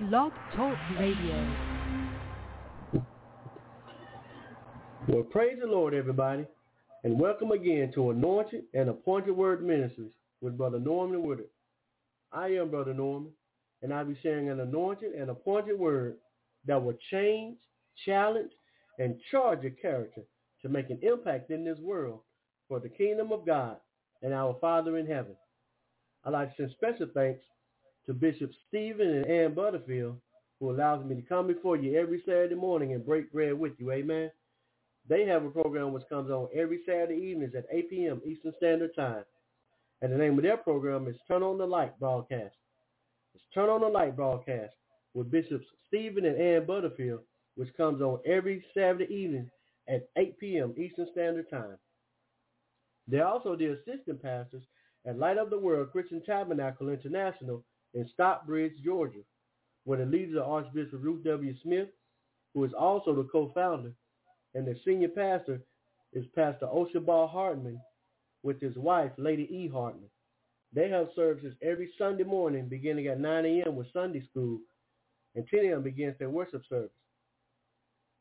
Blog Talk Radio. Well, praise the Lord, everybody, and welcome again to Anointed and Appointed Word Ministries with Brother Norman Woodard. I am Brother Norman, and I'll be sharing an anointed and appointed word that will change, challenge, and charge your character to make an impact in this world for the kingdom of God and our Father in heaven. I'd like to send special thanks to Bishop Stephen and Ann Butterfield, who allows me to come before you every Saturday morning and break bread with you. Amen. They have a program which comes on every Saturday evenings at 8 p.m. Eastern Standard Time. And the name of their program is Turn on the Light Broadcast. It's Turn on the Light Broadcast with Bishops Stephen and Ann Butterfield, which comes on every Saturday evening at 8 p.m. Eastern Standard Time. They're also the assistant pastors at Light of the World Christian Tabernacle International in Stockbridge, Georgia, where the leaders are Archbishop Ruth W. Smith, who is also the co-founder, and the senior pastor is Pastor Oshabal Hartman with his wife, Lady E. Hartman. They have services every Sunday morning beginning at 9 a.m. with Sunday school, and 10 a.m. begins their worship service.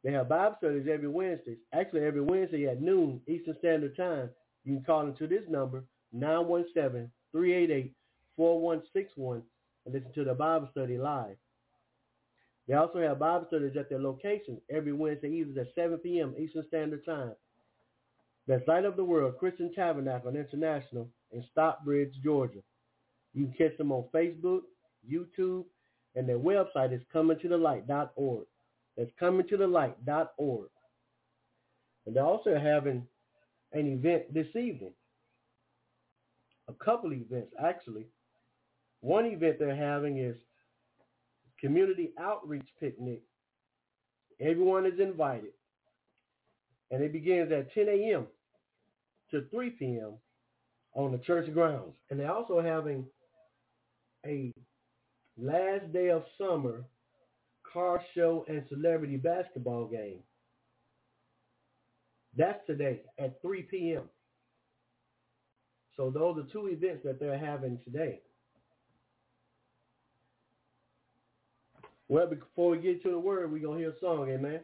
They have Bible studies every Wednesday, actually every Wednesday at noon Eastern Standard Time. You can call into this number, 917-388-4161 and listen to the Bible study live. They also have Bible studies at their location every Wednesday evenings at 7 p.m. Eastern Standard Time. That's Light of the World Christian Tabernacle International in Stockbridge, Georgia. You can catch them on Facebook, YouTube, and their website is comingtothelight.org. That's comingtothelight.org. And they're also having an event this evening. A couple events, actually. One event they're having is community outreach picnic. Everyone is invited. And it begins at 10 a.m. to 3 p.m. on the church grounds. And they're also having a last day of summer car show and celebrity basketball game. That's today at 3 p.m. So those are two events that they're having today. Well, before we get to the word, we're going to hear a song, amen?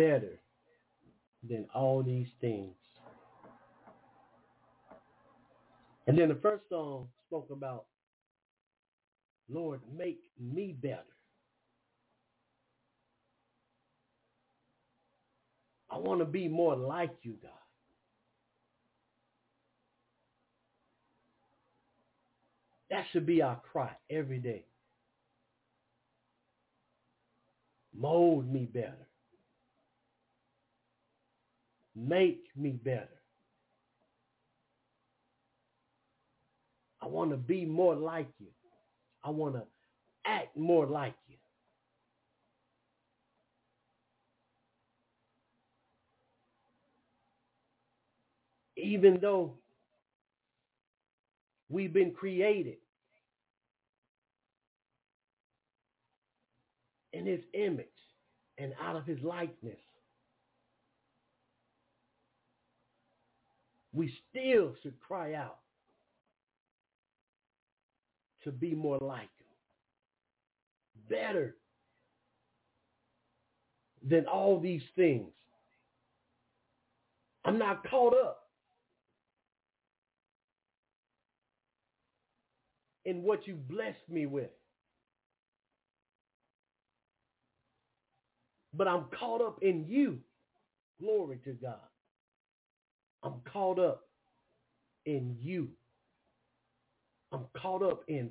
Better than all these things. And then the first song spoke about, Lord, make me better. I want to be more like you, God. That should be our cry every day. Mold me better. Make me better. I want to be more like you. I want to act more like you. Even though we've been created in his image and out of his likeness, we still should cry out to be more like him. Better than all these things. I'm not caught up in what you blessed me with. But I'm caught up in you. Glory to God. I'm caught up in you. I'm caught up in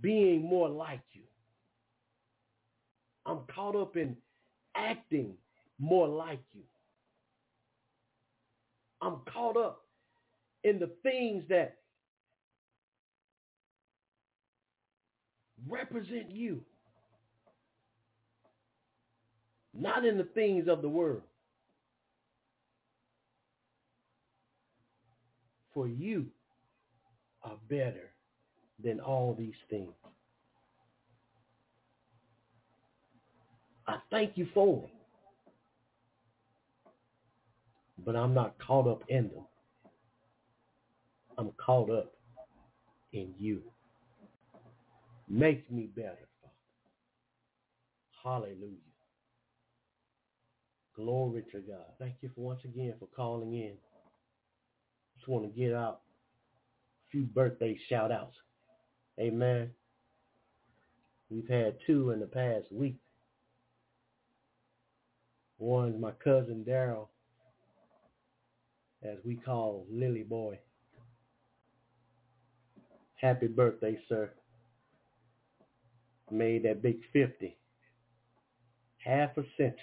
being more like you. I'm caught up in acting more like you. I'm caught up in the things that represent you, not in the things of the world. For you are better than all these things. I thank you for them, but I'm not caught up in them. I'm caught up in you. Make me better, Father. Hallelujah. Glory to God. Thank you for once again for calling in. Just want to get out a few birthday shout outs. Amen. We've had two in the past week. One, my cousin Daryl, as we call Lily Boy. Happy birthday, sir. Made that big 50. Half a century.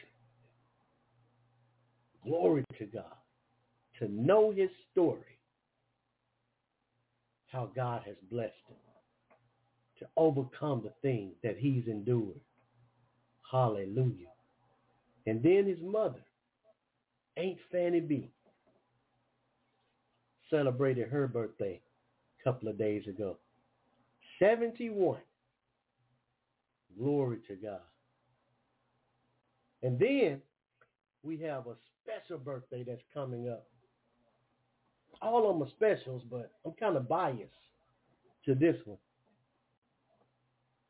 Glory to God. To know his story. How God has blessed him. To overcome the things that he's endured. Hallelujah. And then his mother, Aunt Fanny B, celebrated her birthday a couple of days ago. 71. Glory to God. And then we have a special birthday that's coming up. All of them are specials, but I'm kind of biased to this one.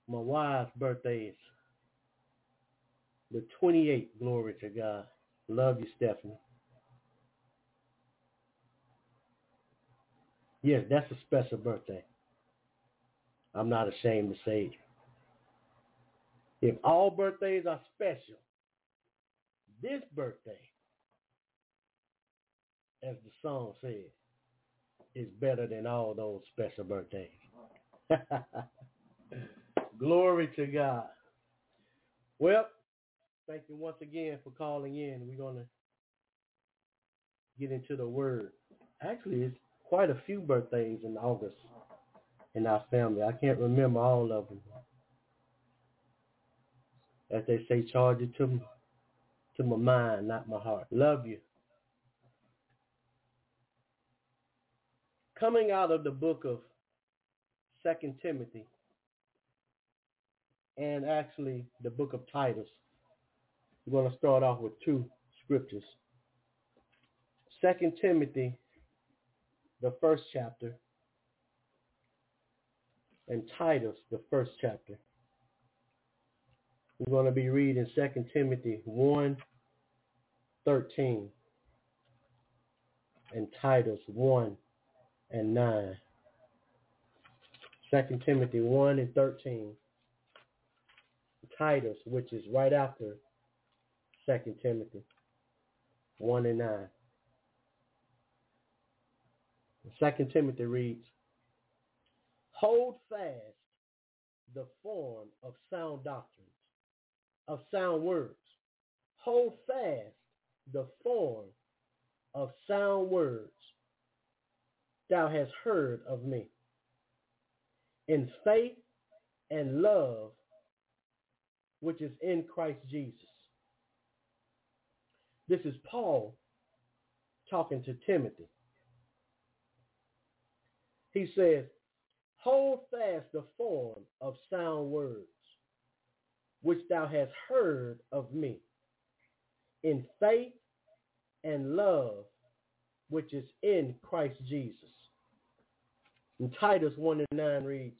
My wife's birthday is the 28th. Glory to God. Love you, Stephanie. Yes, that's a special birthday. I'm not ashamed to say it. If all birthdays are special, this birthday, as the song says, is better than all those special birthdays. Glory to God. Well, thank you once again for calling in. We're going to get into the word. Actually, it's quite a few birthdays in August in our family. I can't remember all of them. As they say, charge it to, to my mind, not my heart. Love you. Coming out of the book of Second Timothy, and actually the book of Titus, we're going to start off with two scriptures. Second Timothy, the first chapter, and Titus, the first chapter. We're going to be reading Second Timothy 1, 13 and Titus 1 and 9. 2 Timothy 1 and 13. Titus, which is right after 2 Timothy 1 and 9. 2 Timothy reads, Hold fast the form of sound doctrines, of sound words. Hold fast the form of sound words thou hast heard of me. In faith and love which is in Christ Jesus. This is Paul talking to Timothy. He says, Hold fast the form of sound words, which thou hast heard of me, in faith and love, which is in Christ Jesus. And Titus 1 and 9 reads,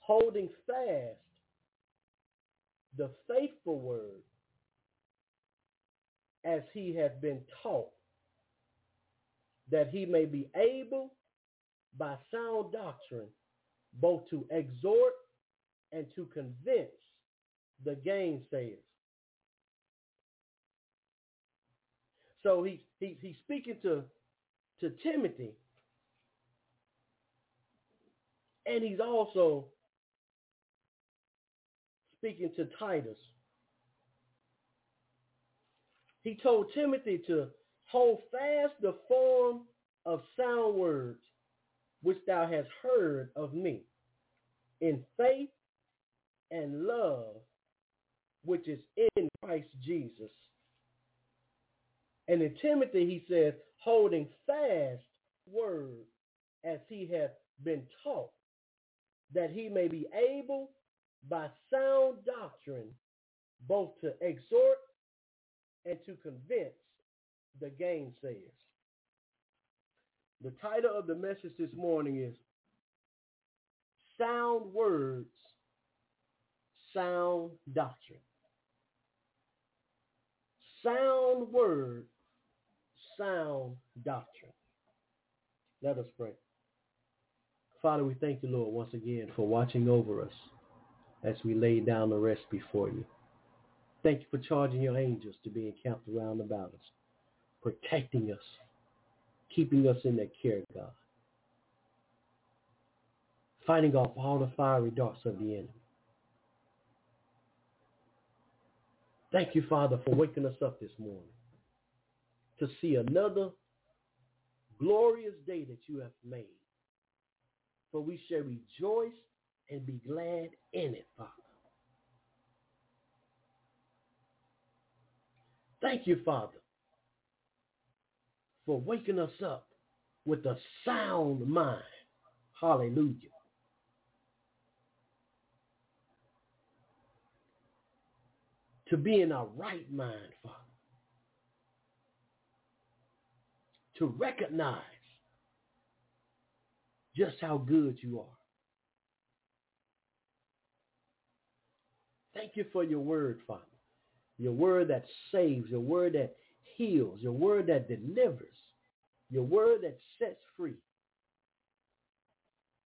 Holding fast the faithful word as he hath been taught, that he may be able by sound doctrine, both to exhort and to convince the gainsayers. So he, he, he's speaking to, to Timothy, and he's also speaking to Titus. He told Timothy to hold fast the form of sound words which thou hast heard of me, in faith and love, which is in Christ Jesus. And in Timothy, he says, holding fast word as he hath been taught, that he may be able by sound doctrine both to exhort and to convince the gainsayers. The title of the message this morning is Sound Words, Sound Doctrine. Sound Word, Sound Doctrine. Let us pray. Father, we thank you, Lord, once again for watching over us as we lay down the rest before you. Thank you for charging your angels to be encamped around about us, protecting us keeping us in their care, God. Fighting off all the fiery darts of the enemy. Thank you, Father, for waking us up this morning to see another glorious day that you have made. For we shall rejoice and be glad in it, Father. Thank you, Father, for waking us up with a sound mind. Hallelujah. To be in our right mind, Father. To recognize just how good you are. Thank you for your word, Father. Your word that saves, your word that heals, your word that delivers, your word that sets free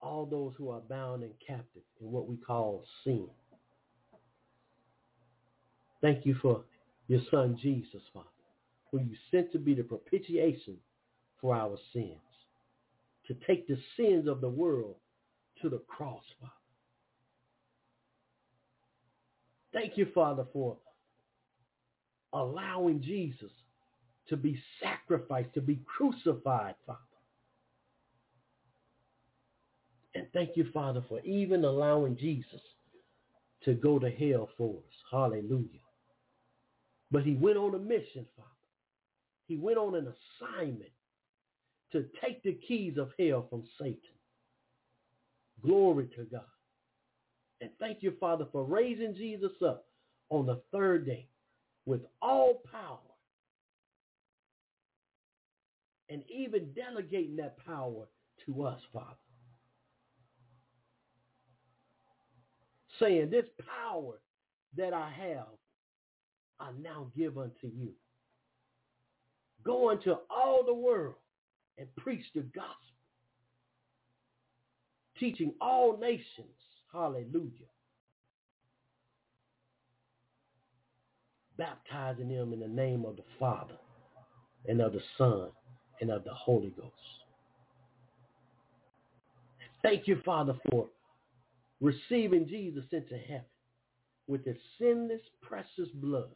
all those who are bound and captive in what we call sin. Thank you for your son Jesus, Father, who you sent to be the propitiation for our sins, to take the sins of the world to the cross, Father. Thank you, Father, for allowing Jesus to be sacrificed, to be crucified, Father. And thank you, Father, for even allowing Jesus to go to hell for us. Hallelujah. But he went on a mission, Father. He went on an assignment to take the keys of hell from Satan. Glory to God. And thank you, Father, for raising Jesus up on the third day with all power and even delegating that power to us, Father. Saying, this power that I have, I now give unto you. Go into all the world and preach the gospel, teaching all nations. Hallelujah. Baptizing them in the name of the Father and of the Son and of the Holy Ghost. Thank you, Father, for receiving Jesus into heaven with his sinless, precious blood,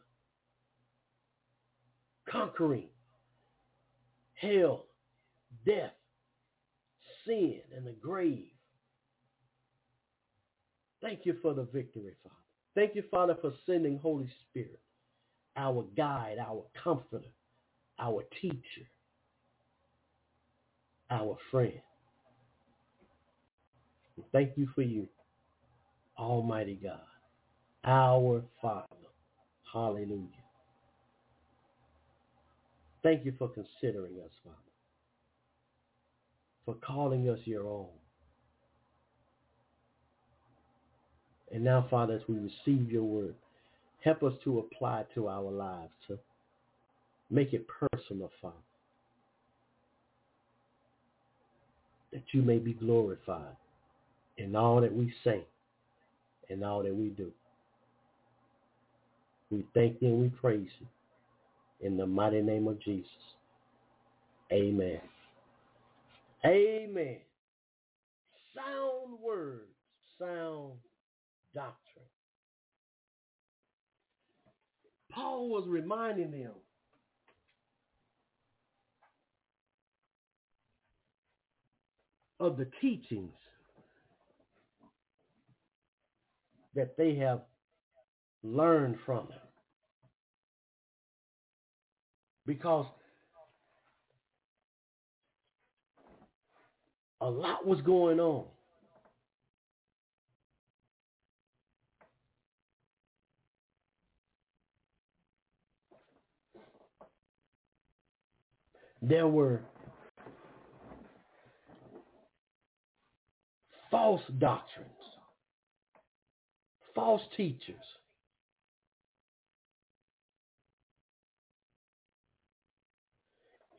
conquering hell, death, sin, and the grave. Thank you for the victory, Father. Thank you, Father, for sending Holy Spirit, our guide, our comforter, our teacher, our friend. Thank you for you, Almighty God, our Father. Hallelujah. Thank you for considering us, Father, for calling us your own. And now, Father, as we receive your word, help us to apply it to our lives, to make it personal, Father, that you may be glorified in all that we say and all that we do. We thank you and we praise you. In the mighty name of Jesus. Amen. Amen. Sound words, sound doctrine. Paul was reminding them of the teachings that they have learned from him. Because a lot was going on. There were false doctrines, false teachers.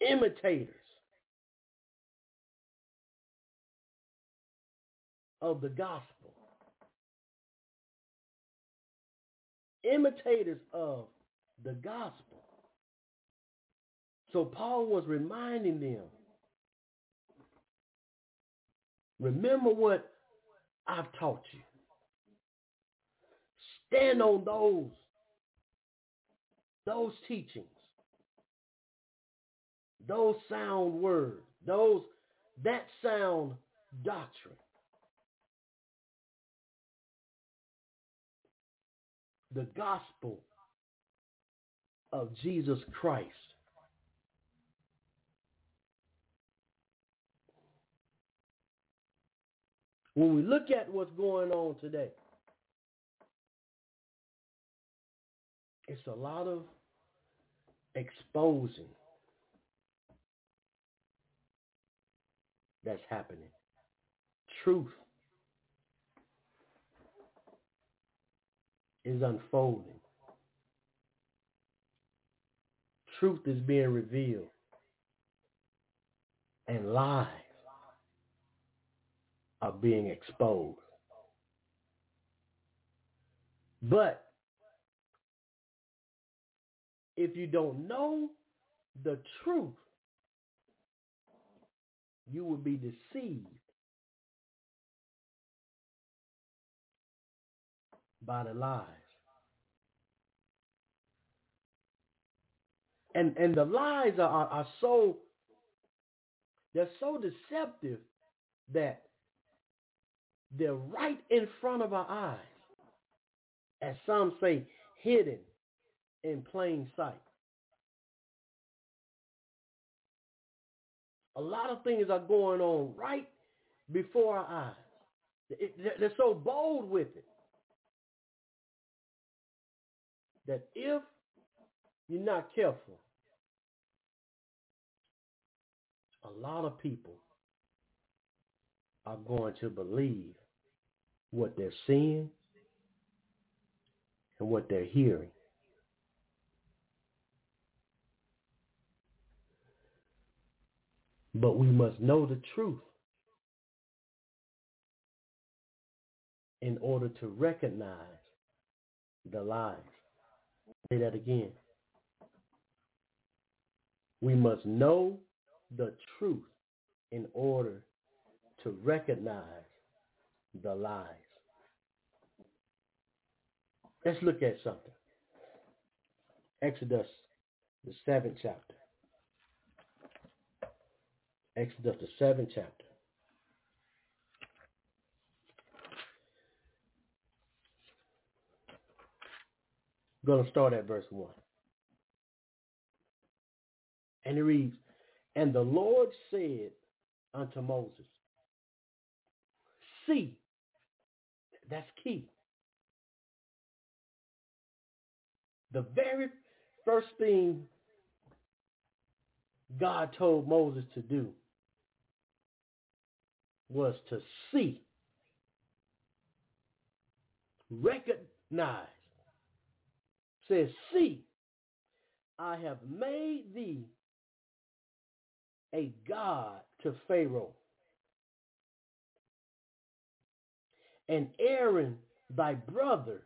imitators of the gospel, imitators of the gospel. So Paul was reminding them, remember what I've taught you. Stand on those, those teachings those sound words, those that sound doctrine. The gospel of Jesus Christ. When we look at what's going on today, it's a lot of exposing that's happening. Truth is unfolding. Truth is being revealed. And lies are being exposed. But if you don't know the truth, you will be deceived by the lies. And and the lies are, are, are so they're so deceptive that they're right in front of our eyes. As some say, hidden in plain sight. A lot of things are going on right before our eyes. They're so bold with it that if you're not careful, a lot of people are going to believe what they're seeing and what they're hearing. But we must know the truth in order to recognize the lies. Say that again. We must know the truth in order to recognize the lies. Let's look at something. Exodus, the seventh chapter. Exodus, the seventh chapter. I'm going to start at verse 1. And it reads, And the Lord said unto Moses, See, that's key. The very first thing God told Moses to do was to see, recognize, says, see, I have made thee a God to Pharaoh. And Aaron, thy brother,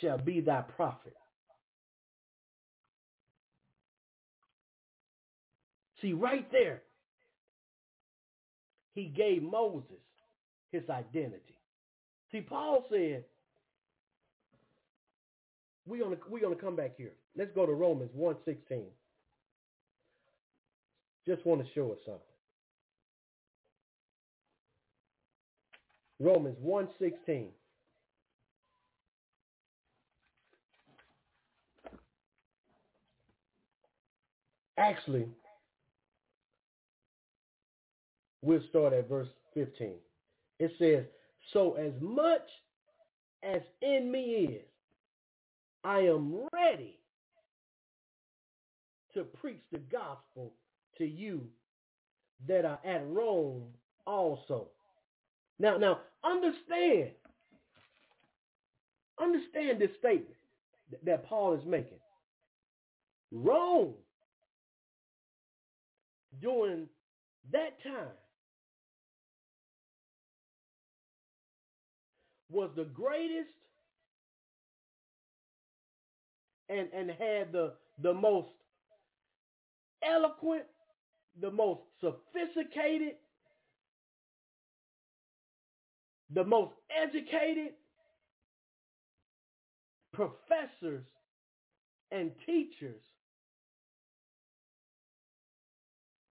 shall be thy prophet. See, right there, he gave Moses his identity. See, Paul said, we're gonna we're gonna come back here. Let's go to Romans 1:16. Just want to show us something. Romans 1:16. Actually, we'll start at verse 15. It says, So as much as in me is, I am ready to preach the gospel to you that are at Rome also. Now, now understand, understand this statement that Paul is making. Rome, during that time, was the greatest and, and had the, the most eloquent, the most sophisticated, the most educated professors and teachers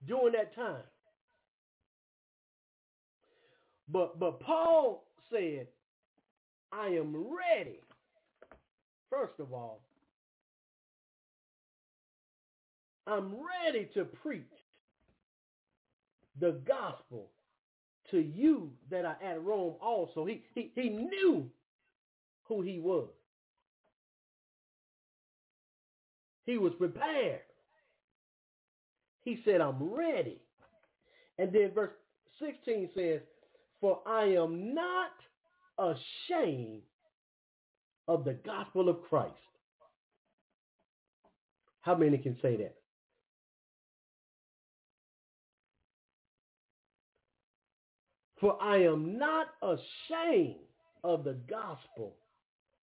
during that time. But but Paul said, I am ready. First of all, I'm ready to preach the gospel to you that are at Rome also. He, he, he knew who he was. He was prepared. He said, I'm ready. And then verse 16 says, For I am not ashamed of the gospel of Christ. How many can say that? For I am not ashamed of the gospel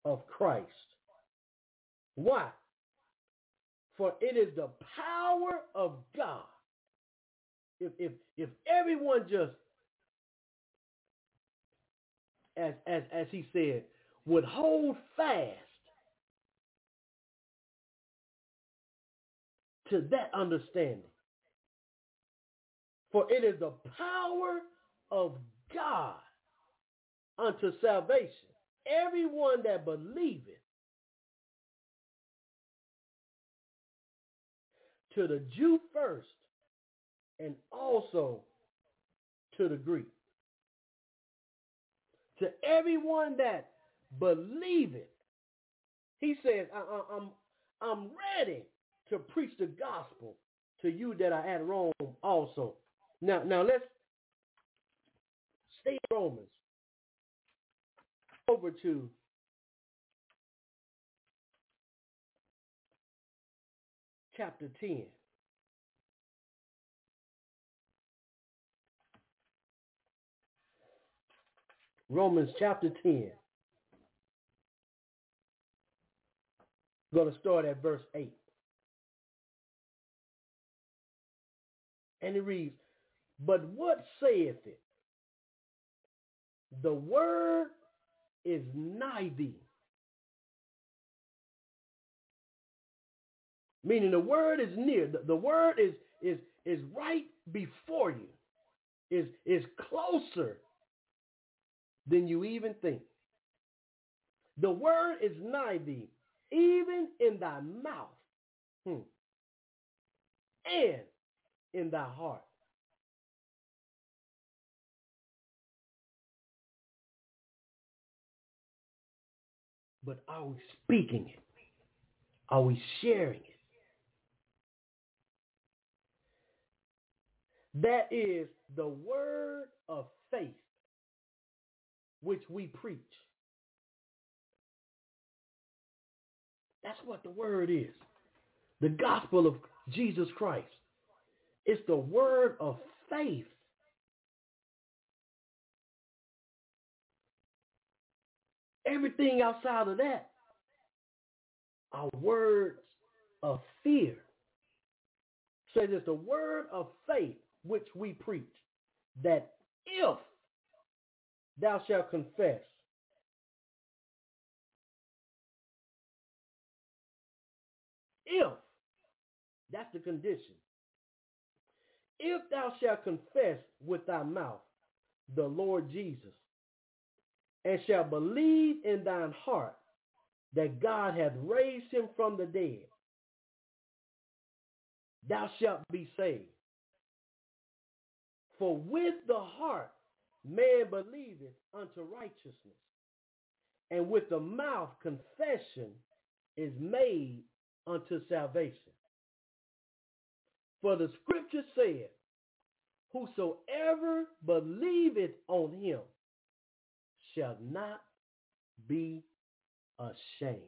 of Christ. Why? For it is the power of God. If if if everyone just as as as he said, would hold fast to that understanding. For it is the power of God unto salvation. Everyone that believeth to the Jew first and also to the Greek. To everyone that believeth, he says, I, am I'm, I'm ready to preach the gospel to you that are at Rome also. Now, now let's stay Romans. Over to chapter 10. Romans chapter 10. going to start at verse 8. And it reads, But what saith it? The word is nigh thee. Meaning the word is near. The, the word is, is, is right before you. Is, is closer than you even think. The word is nigh thee, even in thy mouth hmm, and in thy heart. But are we speaking it? Are we sharing it? That is the word of faith which we preach. That's what the word is. The gospel of Jesus Christ. It's the word of faith. Everything outside of that are words of fear. Says it's the word of faith which we preach, that if thou shalt confess If, that's the condition. If thou shalt confess with thy mouth the Lord Jesus, and shall believe in thine heart that God hath raised him from the dead, thou shalt be saved. For with the heart man believeth unto righteousness, and with the mouth confession is made unto salvation. For the scripture said, Whosoever believeth on him shall not be ashamed.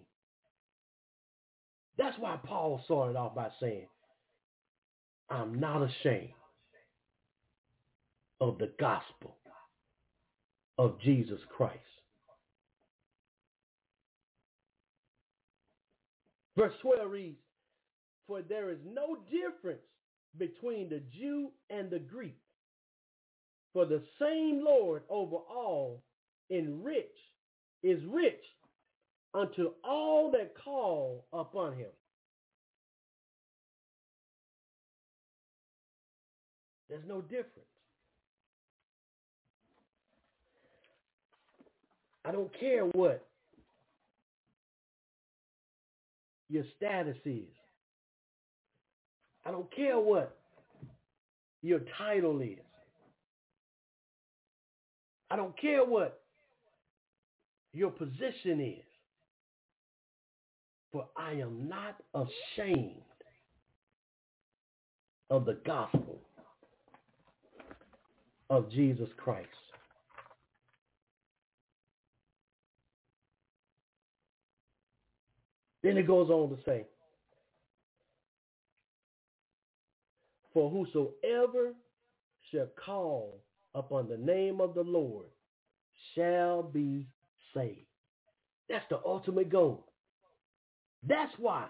That's why Paul started off by saying, I'm not ashamed of the gospel of Jesus Christ. Verse 12 reads, For there is no difference between the Jew and the Greek. For the same Lord over all in rich is rich unto all that call upon him. There's no difference. I don't care what your status is. I don't care what your title is. I don't care what your position is. For I am not ashamed of the gospel of Jesus Christ. Then it goes on to say, For whosoever shall call upon the name of the Lord shall be saved. That's the ultimate goal. That's why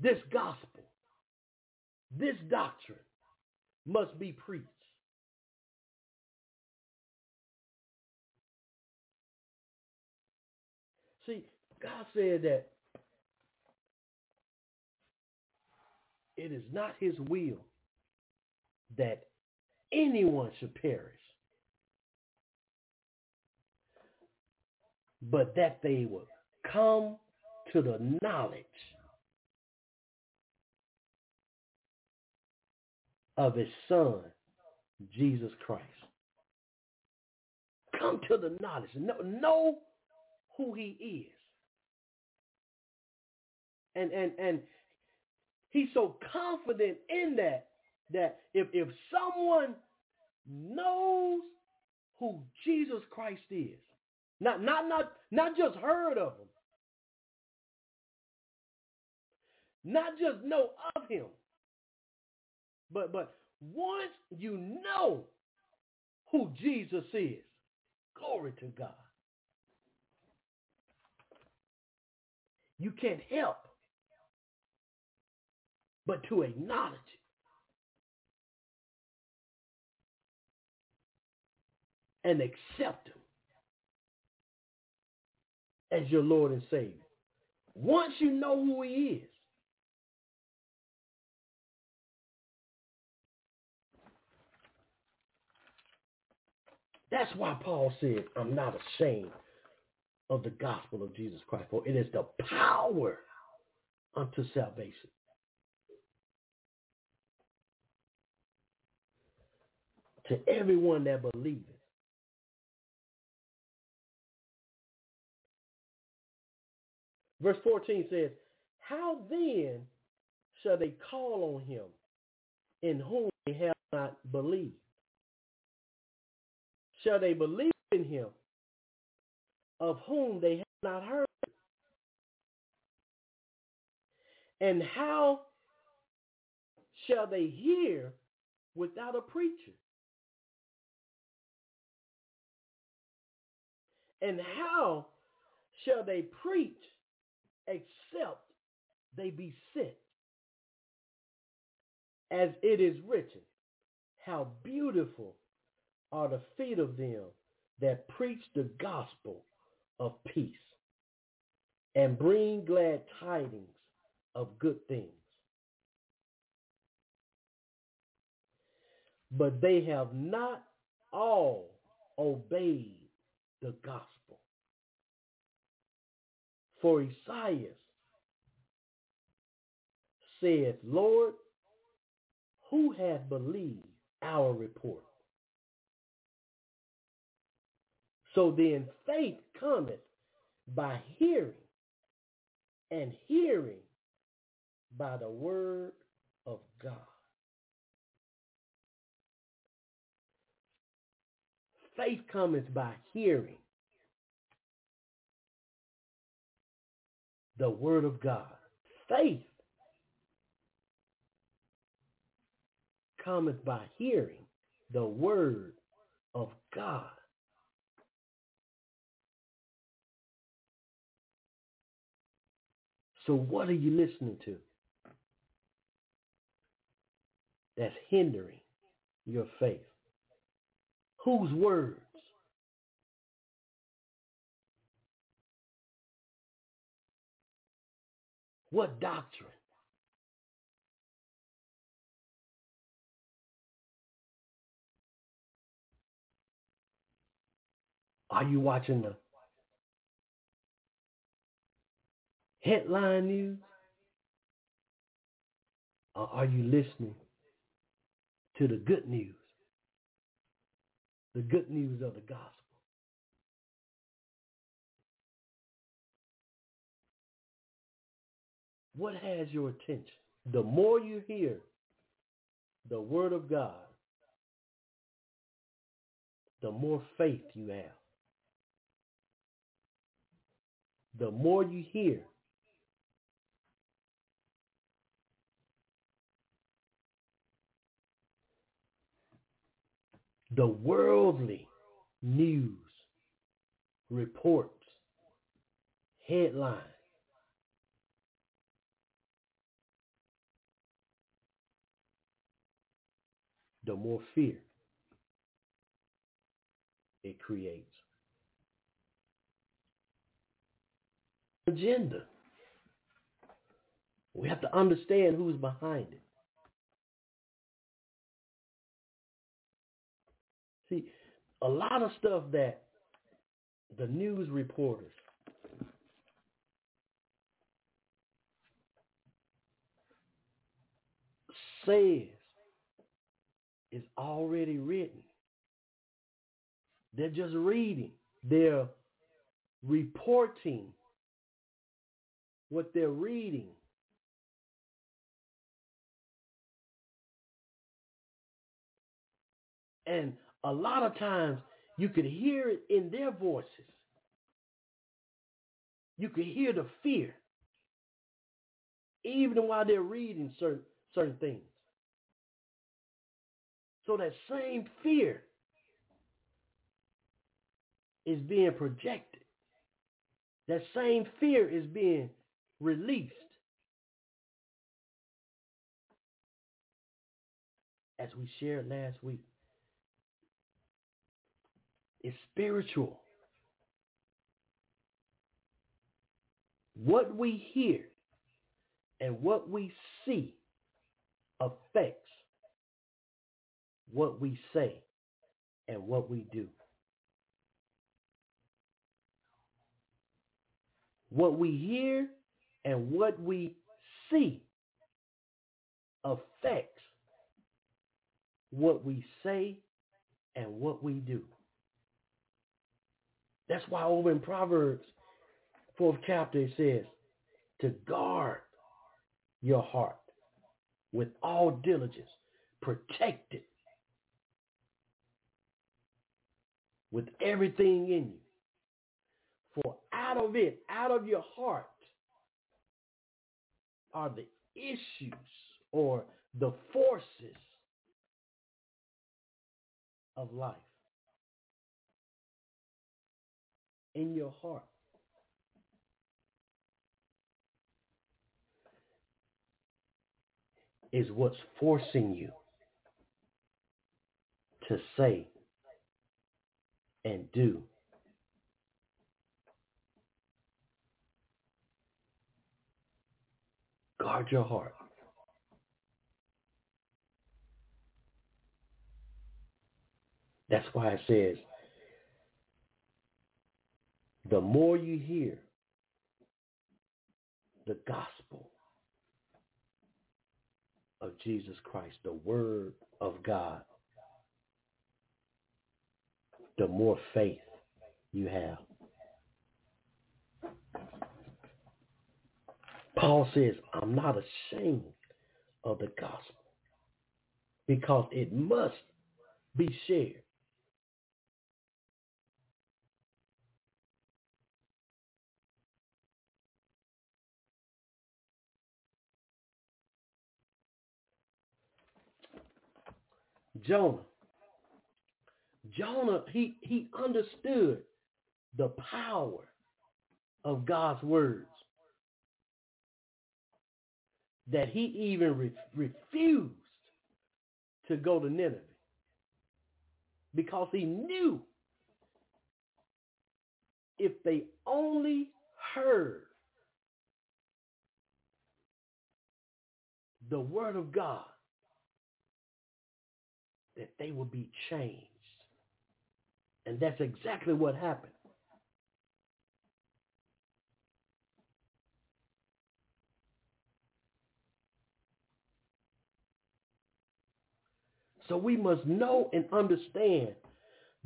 this gospel, this doctrine must be preached. See, God said that it is not his will that anyone should perish, but that they will come to the knowledge of his son, Jesus Christ. Come to the knowledge. Know, know who he is. And and and he's so confident in that that if if someone knows who Jesus Christ is, not not not not just heard of him, not just know of him, but but once you know who Jesus is, glory to God. You can't help but to acknowledge it. And accept him as your Lord and Savior. Once you know who he is, That's why Paul said, I'm not ashamed of the gospel of Jesus Christ, for it is the power unto salvation. To everyone that believeth. Verse 14 says, How then shall they call on him in whom they have not believed? Shall they believe in him of whom they have not heard? And how shall they hear without a preacher? And how shall they preach except they be sent? As it is written, how beautiful are the feet of them that preach the gospel of peace and bring glad tidings of good things. But they have not all obeyed the gospel. For Esaias said, Lord, who hath believed our report? So then faith cometh by hearing, and hearing by the word of God. Faith cometh by hearing the word of God. Faith cometh by hearing the word of God. So what are you listening to that's hindering your faith? Whose words? What doctrine? Are you watching the headline news? Or are you listening to the good news? The good news of the gospel. What has your attention? The more you hear the word of God, the more faith you have. the more you hear, the worldly news, reports, headlines, the more fear it creates. Agenda. We have to understand who's behind it. See, a lot of stuff that the news reporters says is already written. They're just reading. They're reporting what they're reading. And a lot of times you could hear it in their voices. You could hear the fear, even while they're reading certain, certain things. So that same fear is being projected. That same fear is being released. As we shared last week, it's spiritual. What we hear and what we see affects what we say and what we do. What we hear and what we see affects what we say and what we do. That's why over in Proverbs, fourth chapter, it says to guard your heart with all diligence, protect it with everything in you. For out of it, out of your heart, are the issues or the forces of life. In your heart. Is what's forcing you to say and do. Guard your heart. That's why it says, the more you hear the gospel of Jesus Christ, the word of God, the more faith you have. Paul says, I'm not ashamed of the gospel because it must be shared. Jonah Jonah, he, he understood the power of God's words. That he even re- refused to go to Nineveh because he knew if they only heard the word of God, that they would be changed. And that's exactly what happened. So we must know and understand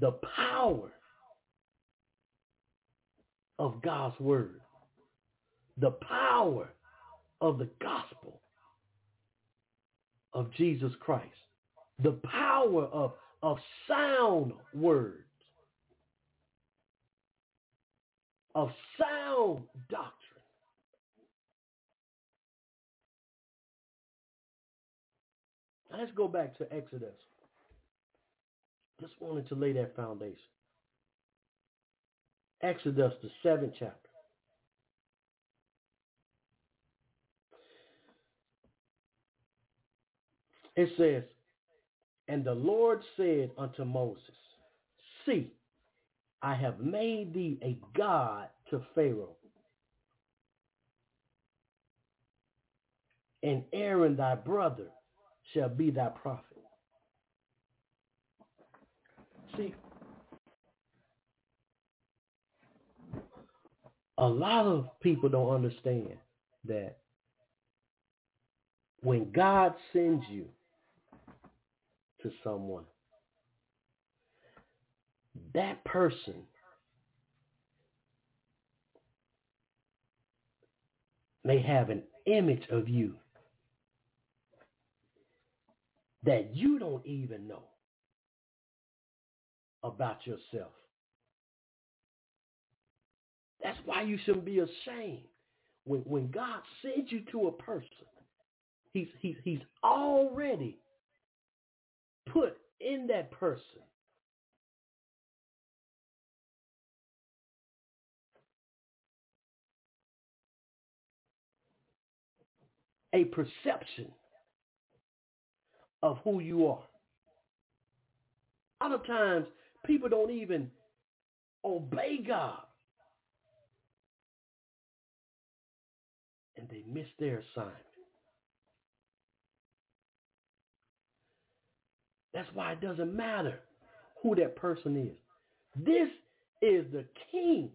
the power of God's word, the power of the gospel of Jesus Christ, the power of, of sound words. Of sound doctrine. Let's go back to Exodus. Just wanted to lay that foundation. Exodus, the seventh chapter. It says, And the Lord said unto Moses, See, I have made thee a God to Pharaoh, and Aaron thy brother shall be thy prophet. See, a lot of people don't understand that when God sends you to someone, that person may have an image of you that you don't even know about yourself. That's why you shouldn't be ashamed. When, when God sends you to a person, he's, he's, he's already put in that person a perception of who you are. A lot of times, people don't even obey God. And they miss their assignment. That's why it doesn't matter who that person is. This is the king.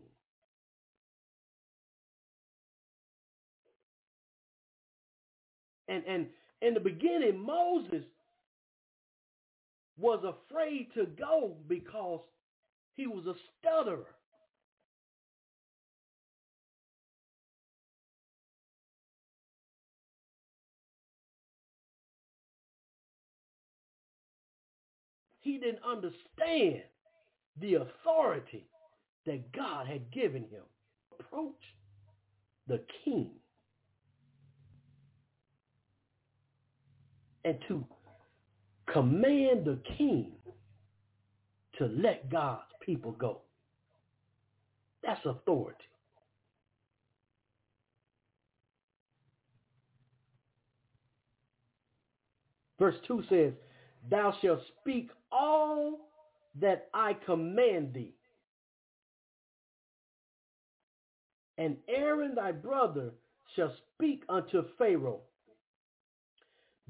And and in the beginning, Moses was afraid to go because he was a stutterer. He didn't understand the authority that God had given him. Approach the king and to command the king to let God's people go. That's authority. Verse 2 says, Thou shalt speak all that I command thee. And Aaron thy brother shall speak unto Pharaoh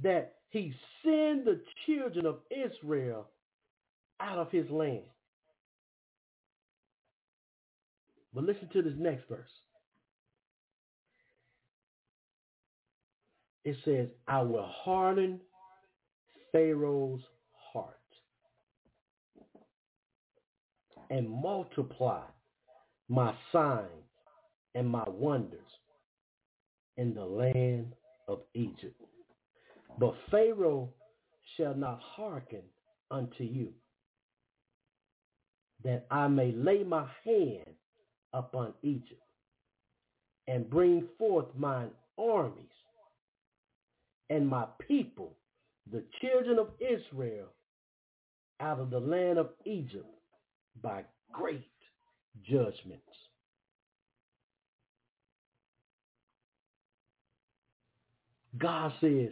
that he send the children of Israel out of his land. But listen to this next verse. It says, I will harden Pharaoh's heart and multiply my signs and my wonders in the land of Egypt. But Pharaoh shall not hearken unto you, that I may lay my hand upon Egypt and bring forth mine armies and my people, the children of Israel, out of the land of Egypt by great judgments. God says,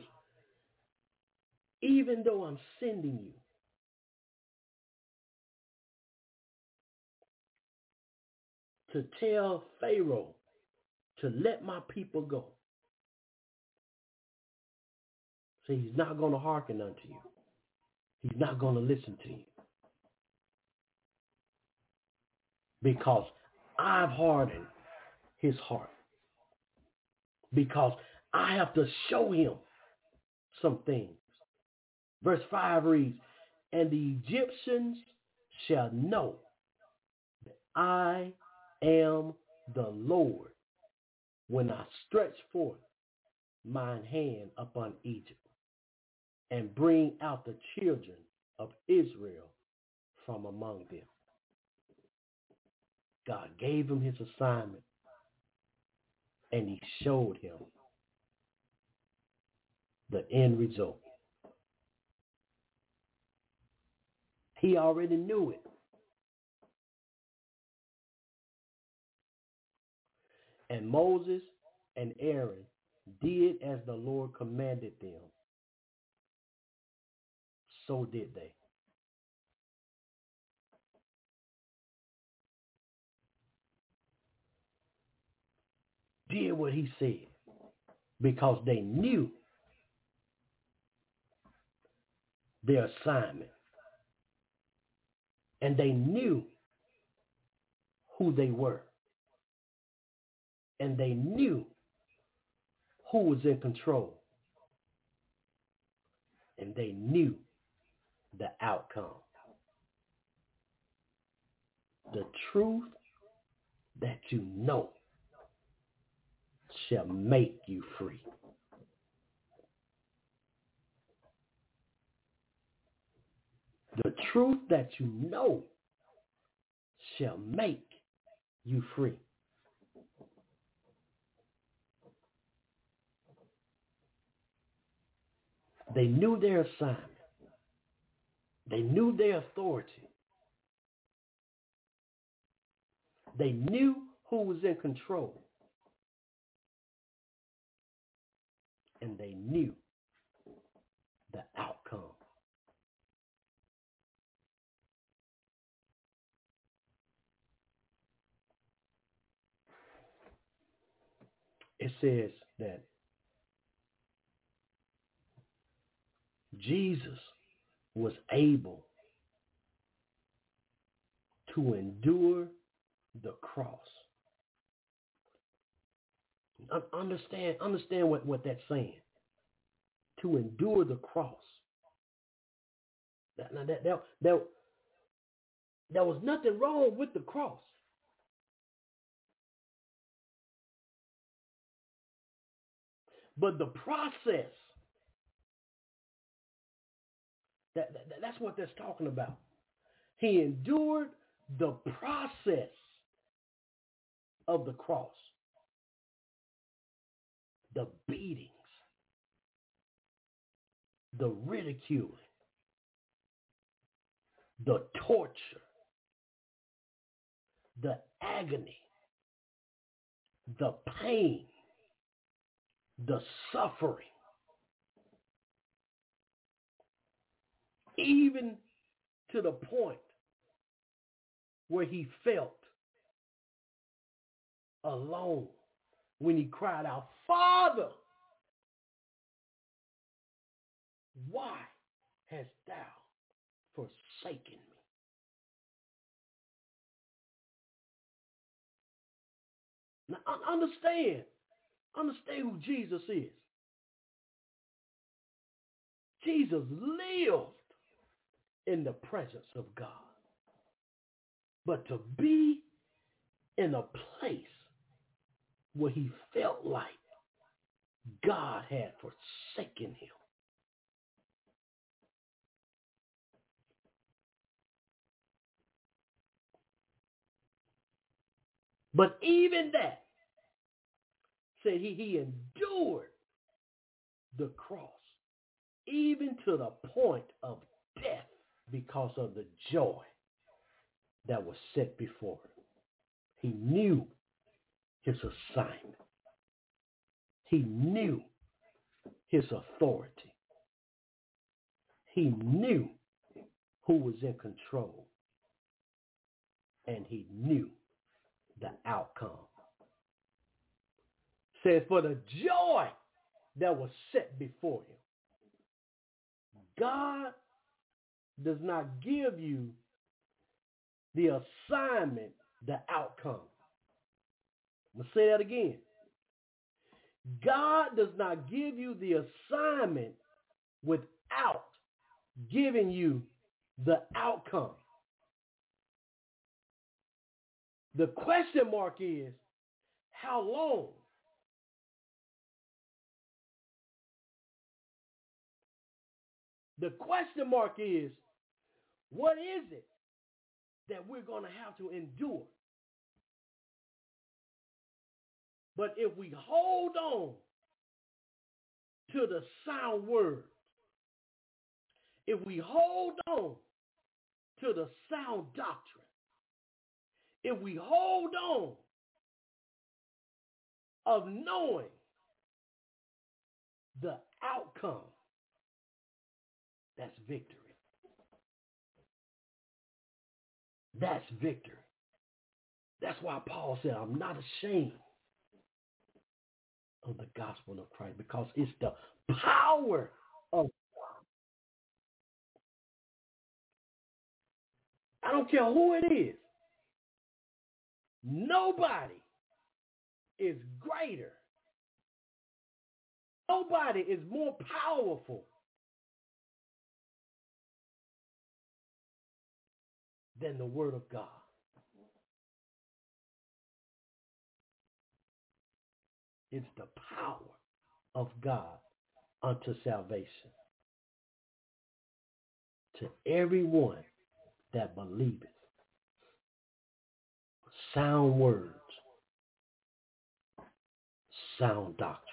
even though I'm sending you, to tell Pharaoh to let my people go. See, he's not going to hearken unto you. He's not going to listen to you. Because I've hardened his heart. Because I have to show him some things. Verse 5 reads, And the Egyptians shall know that I am the Lord when I stretch forth mine hand upon Egypt and bring out the children of Israel from among them. God gave him his assignment and he showed him the end result. He already knew it. And Moses and Aaron did as the Lord commanded them. So did they. Did what he said because they knew their assignment. And they knew who they were. And they knew who was in control. And they knew the outcome. The truth that you know shall make you free. The truth that you know shall make you free. They knew their assignment. They knew their authority. They knew who was in control. And they knew the outcome. It says that Jesus was able to endure the cross. Understand, understand what, what that's saying. To endure the cross. That, that, that, that, there was nothing wrong with the cross. But the process That, that, that's what that's talking about. He endured the process of the cross, the beatings, the ridiculing, the torture, the agony, the pain, the suffering, even to the point where he felt alone when he cried out, Father, why hast thou forsaken me? Now understand, understand who Jesus is. Jesus lived in the presence of God. But to be in a place where he felt like God had forsaken him. But even that, said he, he endured the cross, even to the point of death because of the joy that was set before him. He knew his assignment. He knew his authority. He knew who was in control. And he knew the outcome. Says, for the joy that was set before him, God does not give you the assignment, the outcome. I'm going to say that again. God does not give you the assignment without giving you the outcome. The question mark is, how long? The question mark is, what is it that we're going to have to endure? But if we hold on to the sound word, if we hold on to the sound doctrine, if we hold on of knowing the outcome, that's victory. That's victory. That's why Paul said, I'm not ashamed of the gospel of Christ because it's the power of God. I don't care who it is. Nobody is greater. Nobody is more powerful than the word of God. It's the power of God unto salvation to everyone that believeth. Sound words, sound doctrine.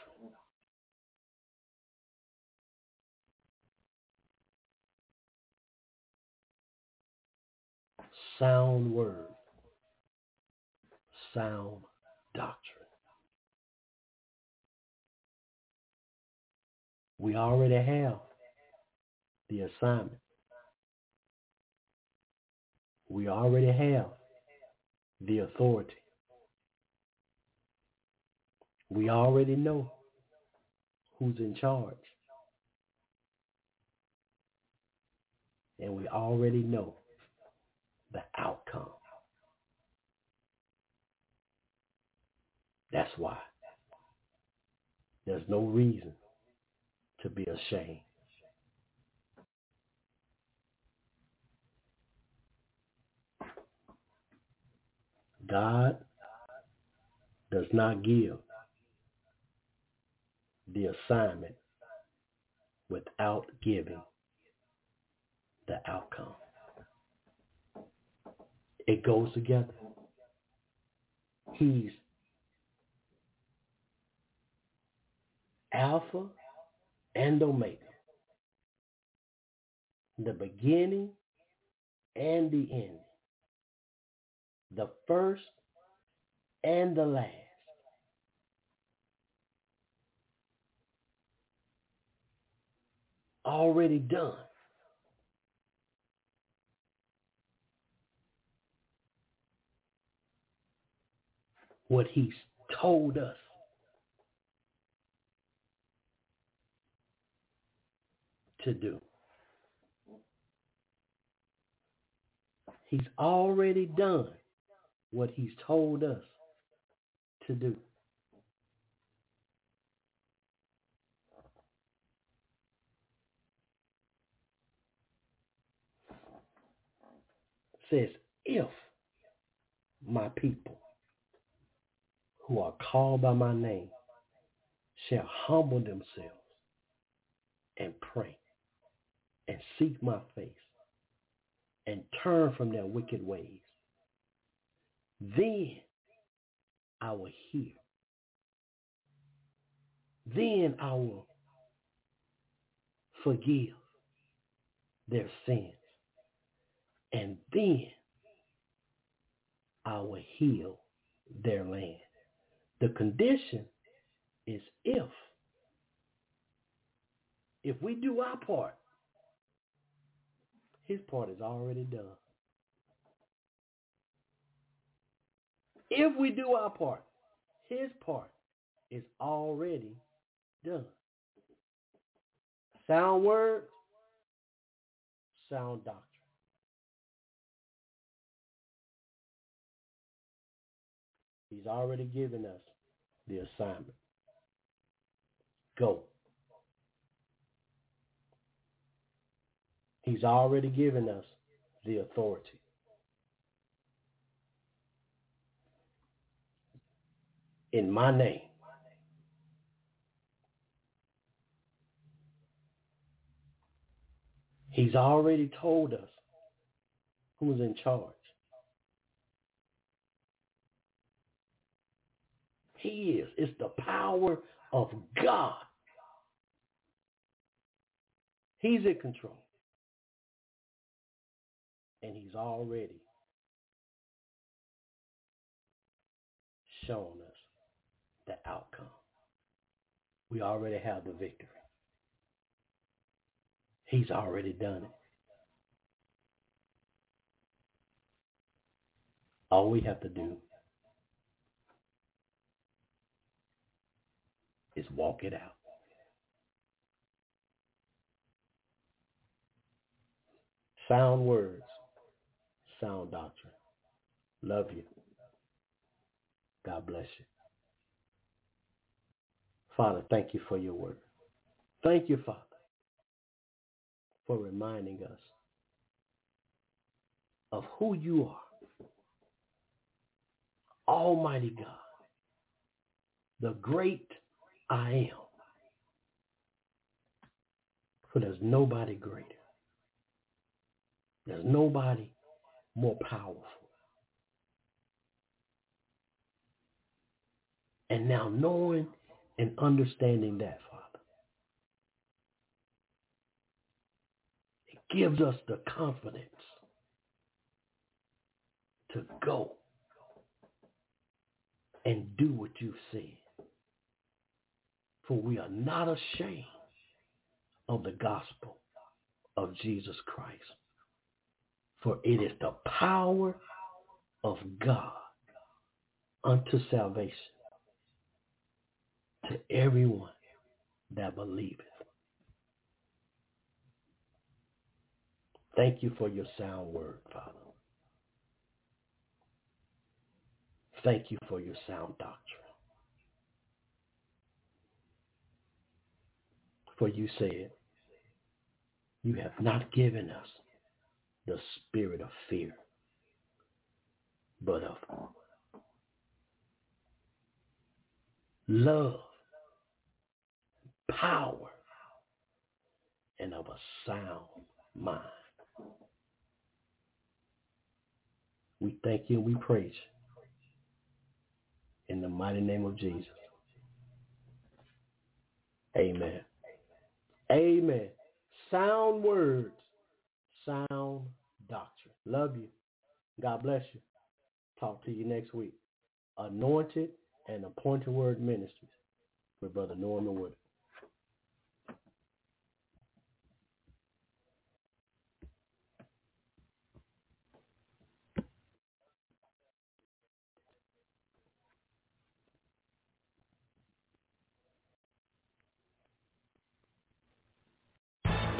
Sound word, sound doctrine. We already have the assignment. We already have the authority. We already know who's in charge. And we already know the outcome. That's why there's no reason to be ashamed. God does not give the assignment without giving the outcome. It goes together. He's Alpha and Omega. The beginning and the end. The first and the last. Already done. What he's told us to do. He's already done what he's told us to do. says, if my people who are called by my name shall humble themselves and pray and seek my face and turn from their wicked ways, then I will hear. Then I will forgive their sins. And then I will heal their land. The condition is if. If we do our part, his part is already done. If we do our part, his part is already done. Sound words, sound doctrine. He's already given us the assignment. Go. He's already given us the authority. In my name. He's already told us who's in charge. He is. It's the power of God. He's in control. And he's already shown us the outcome. We already have the victory. He's already done it. All we have to do is walk it out. Sound words, sound doctrine. Love you. God bless you. Father, thank you for your word. Thank you, Father, for reminding us of who you are. Almighty God, the great I am. For there's nobody greater. There's nobody more powerful. And now knowing and understanding that, Father, it gives us the confidence to go and do what you've said. For we are not ashamed of the gospel of Jesus Christ. For it is the power of God unto salvation to everyone that believeth. Thank you for your sound word, Father. Thank you for your sound doctrine. For you said, you have not given us the spirit of fear, but of love, power, and of a sound mind. We thank you we praise you. In the mighty name of Jesus. Amen. Amen. Sound words, sound doctrine. Love you. God bless you. Talk to you next week. Anointed and Appointed Word Ministries with Brother Norman Woodard.